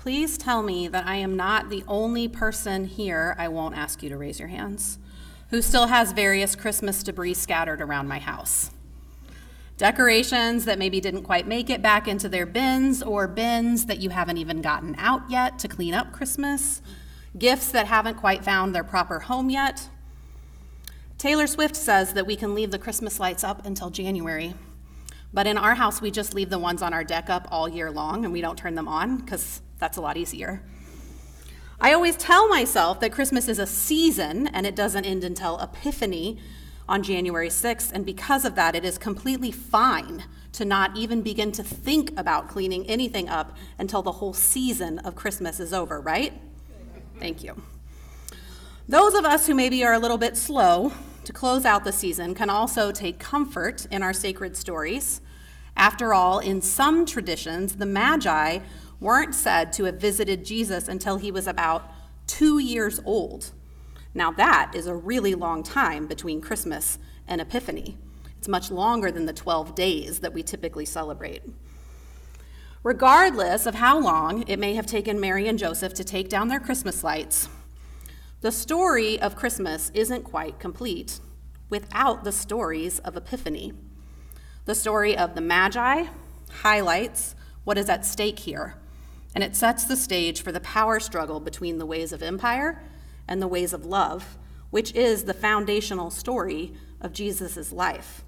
please tell me that I am not the only person here, I won't ask you to raise your hands, who still has various Christmas debris scattered around my house. Decorations that maybe didn't quite make it back into their bins, or bins that you haven't even gotten out yet to clean up Christmas, gifts that haven't quite found their proper home yet. Taylor Swift says that we can leave the Christmas lights up until January. But in our house, we just leave the ones on our deck up all year long and we don't turn them on because that's a lot easier. I always tell myself that Christmas is a season and it doesn't end until Epiphany on January 6th, and because of that, it is completely fine to not even begin to think about cleaning anything up until the whole season of Christmas is over, right? Thank you. Those of us who maybe are a little bit slow to close out the season can also take comfort in our sacred stories. After all, in some traditions, the Magi weren't said to have visited Jesus until he was about two years old. Now, that is a really long time between Christmas and Epiphany. It's much longer than the 12 days that we typically celebrate. Regardless of how long it may have taken Mary and Joseph to take down their Christmas lights, the story of Christmas isn't quite complete without the stories of Epiphany. The story of the Magi highlights what is at stake here, and it sets the stage for the power struggle between the ways of empire and the ways of love, which is the foundational story of Jesus' life.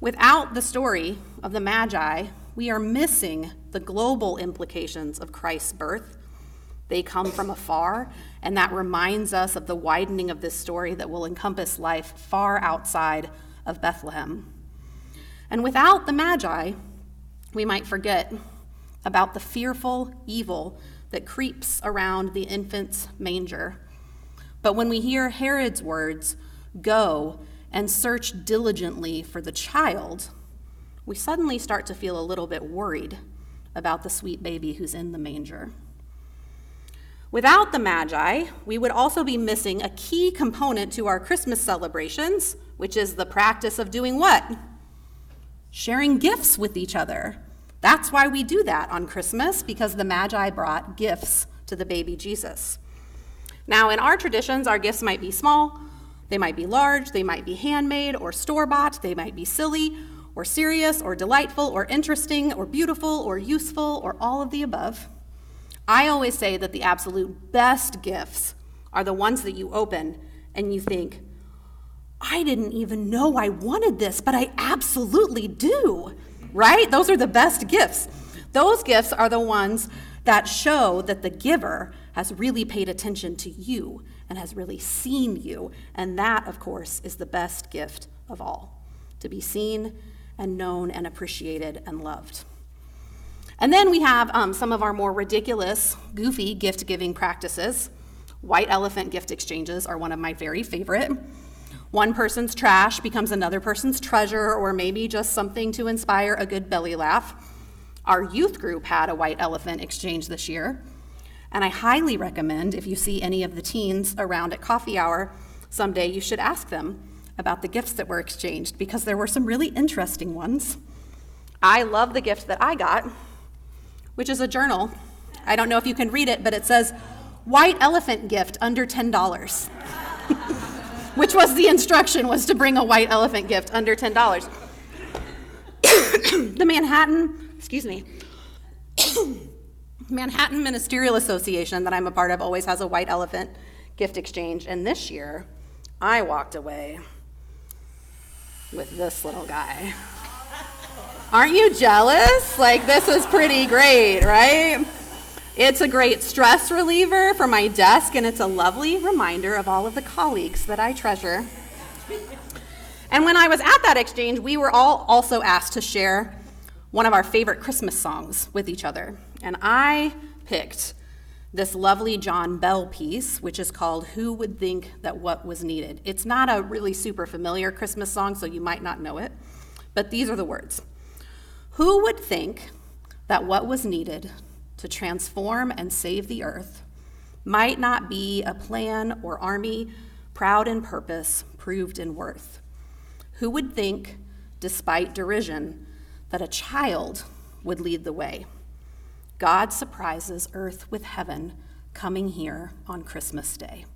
Without the story of the Magi, we are missing the global implications of Christ's birth they come from afar, and that reminds us of the widening of this story that will encompass life far outside of Bethlehem. And without the Magi, we might forget about the fearful evil that creeps around the infant's manger. But when we hear Herod's words, go and search diligently for the child, we suddenly start to feel a little bit worried about the sweet baby who's in the manger. Without the Magi, we would also be missing a key component to our Christmas celebrations, which is the practice of doing what? Sharing gifts with each other. That's why we do that on Christmas, because the Magi brought gifts to the baby Jesus. Now, in our traditions, our gifts might be small, they might be large, they might be handmade or store bought, they might be silly or serious or delightful or interesting or beautiful or useful or all of the above. I always say that the absolute best gifts are the ones that you open and you think, I didn't even know I wanted this, but I absolutely do, right? Those are the best gifts. Those gifts are the ones that show that the giver has really paid attention to you and has really seen you. And that, of course, is the best gift of all to be seen and known and appreciated and loved. And then we have um, some of our more ridiculous, goofy gift giving practices. White elephant gift exchanges are one of my very favorite. One person's trash becomes another person's treasure, or maybe just something to inspire a good belly laugh. Our youth group had a white elephant exchange this year. And I highly recommend if you see any of the teens around at coffee hour someday, you should ask them about the gifts that were exchanged because there were some really interesting ones. I love the gift that I got which is a journal. I don't know if you can read it, but it says, White elephant gift under $10. which was the instruction was to bring a white elephant gift under $10. the Manhattan, excuse me, Manhattan Ministerial Association that I'm a part of always has a white elephant gift exchange. And this year, I walked away with this little guy. Aren't you jealous? Like, this is pretty great, right? It's a great stress reliever for my desk, and it's a lovely reminder of all of the colleagues that I treasure. And when I was at that exchange, we were all also asked to share one of our favorite Christmas songs with each other. And I picked this lovely John Bell piece, which is called Who Would Think That What Was Needed. It's not a really super familiar Christmas song, so you might not know it, but these are the words. Who would think that what was needed to transform and save the earth might not be a plan or army proud in purpose, proved in worth? Who would think, despite derision, that a child would lead the way? God surprises earth with heaven coming here on Christmas Day.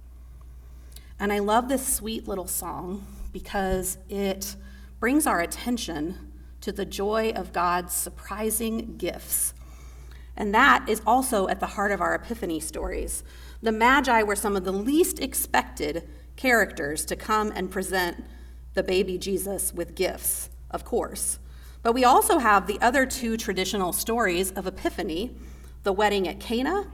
And I love this sweet little song because it brings our attention to the joy of God's surprising gifts. And that is also at the heart of our Epiphany stories. The Magi were some of the least expected characters to come and present the baby Jesus with gifts, of course. But we also have the other two traditional stories of Epiphany the wedding at Cana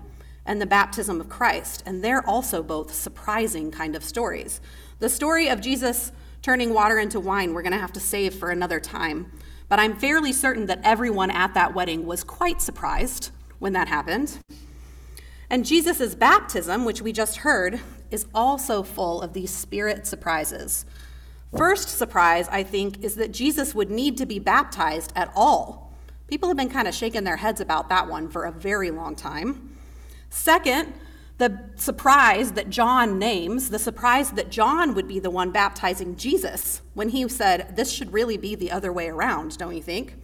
and the baptism of Christ. And they're also both surprising kind of stories. The story of Jesus turning water into wine, we're going to have to save for another time. But I'm fairly certain that everyone at that wedding was quite surprised when that happened. And Jesus' baptism, which we just heard, is also full of these spirit surprises. First surprise, I think, is that Jesus would need to be baptized at all. People have been kind of shaking their heads about that one for a very long time. Second, the surprise that John names, the surprise that John would be the one baptizing Jesus when he said, This should really be the other way around, don't you think?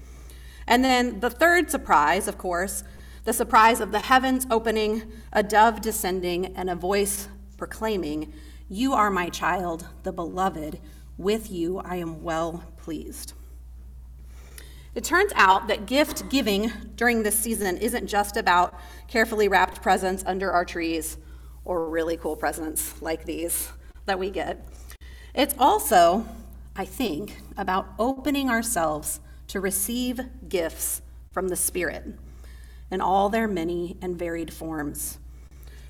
And then the third surprise, of course, the surprise of the heavens opening, a dove descending, and a voice proclaiming, You are my child, the beloved. With you I am well pleased. It turns out that gift giving during this season isn't just about carefully wrapped presents under our trees or really cool presents like these that we get. It's also, I think, about opening ourselves to receive gifts from the Spirit in all their many and varied forms.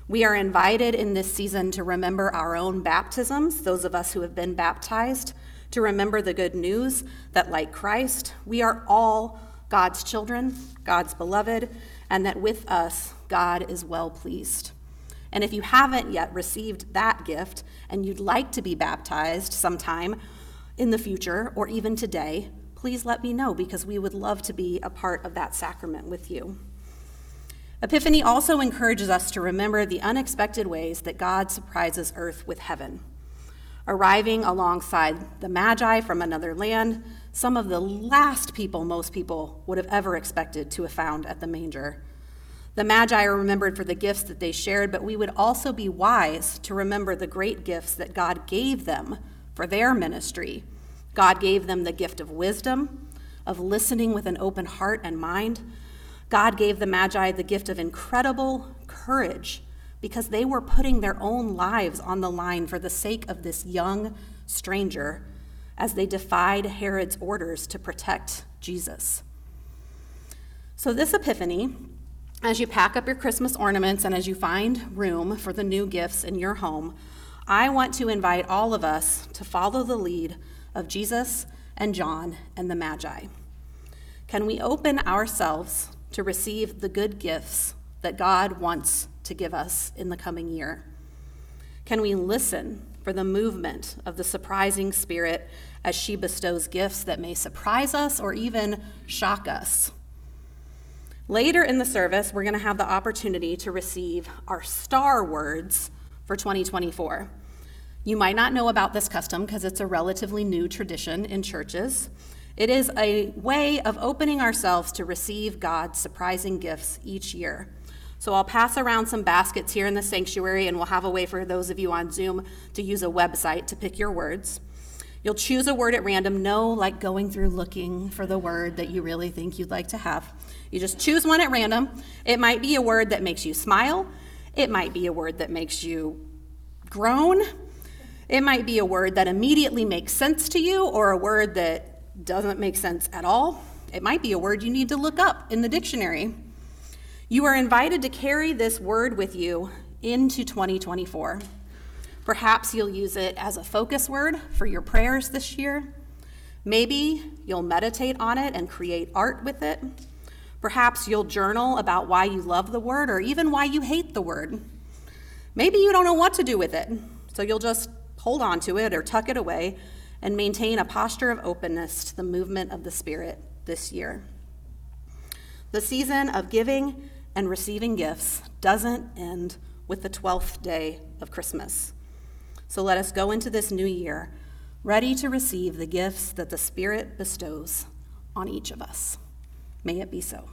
We are invited in this season to remember our own baptisms, those of us who have been baptized, to remember the good news that, like Christ, we are all God's children, God's beloved, and that with us, God is well pleased. And if you haven't yet received that gift and you'd like to be baptized sometime in the future or even today, please let me know because we would love to be a part of that sacrament with you. Epiphany also encourages us to remember the unexpected ways that God surprises earth with heaven. Arriving alongside the Magi from another land, some of the last people most people would have ever expected to have found at the manger. The Magi are remembered for the gifts that they shared, but we would also be wise to remember the great gifts that God gave them for their ministry. God gave them the gift of wisdom, of listening with an open heart and mind, God gave the Magi the gift of incredible courage because they were putting their own lives on the line for the sake of this young stranger as they defied Herod's orders to protect Jesus. So, this epiphany, as you pack up your Christmas ornaments and as you find room for the new gifts in your home, I want to invite all of us to follow the lead of Jesus and John and the Magi. Can we open ourselves to receive the good gifts that God wants to give us in the coming year? Can we listen for the movement of the surprising Spirit as she bestows gifts that may surprise us or even shock us? Later in the service, we're going to have the opportunity to receive our star words for 2024. You might not know about this custom because it's a relatively new tradition in churches. It is a way of opening ourselves to receive God's surprising gifts each year. So I'll pass around some baskets here in the sanctuary, and we'll have a way for those of you on Zoom to use a website to pick your words. You'll choose a word at random, no like going through looking for the word that you really think you'd like to have. You just choose one at random. It might be a word that makes you smile, it might be a word that makes you groan, it might be a word that immediately makes sense to you, or a word that doesn't make sense at all, it might be a word you need to look up in the dictionary. You are invited to carry this word with you into 2024. Perhaps you'll use it as a focus word for your prayers this year. Maybe you'll meditate on it and create art with it. Perhaps you'll journal about why you love the word or even why you hate the word. Maybe you don't know what to do with it, so you'll just hold on to it or tuck it away and maintain a posture of openness to the movement of the Spirit this year. The season of giving and receiving gifts doesn't end with the 12th day of Christmas. So let us go into this new year ready to receive the gifts that the Spirit bestows on each of us. May it be so.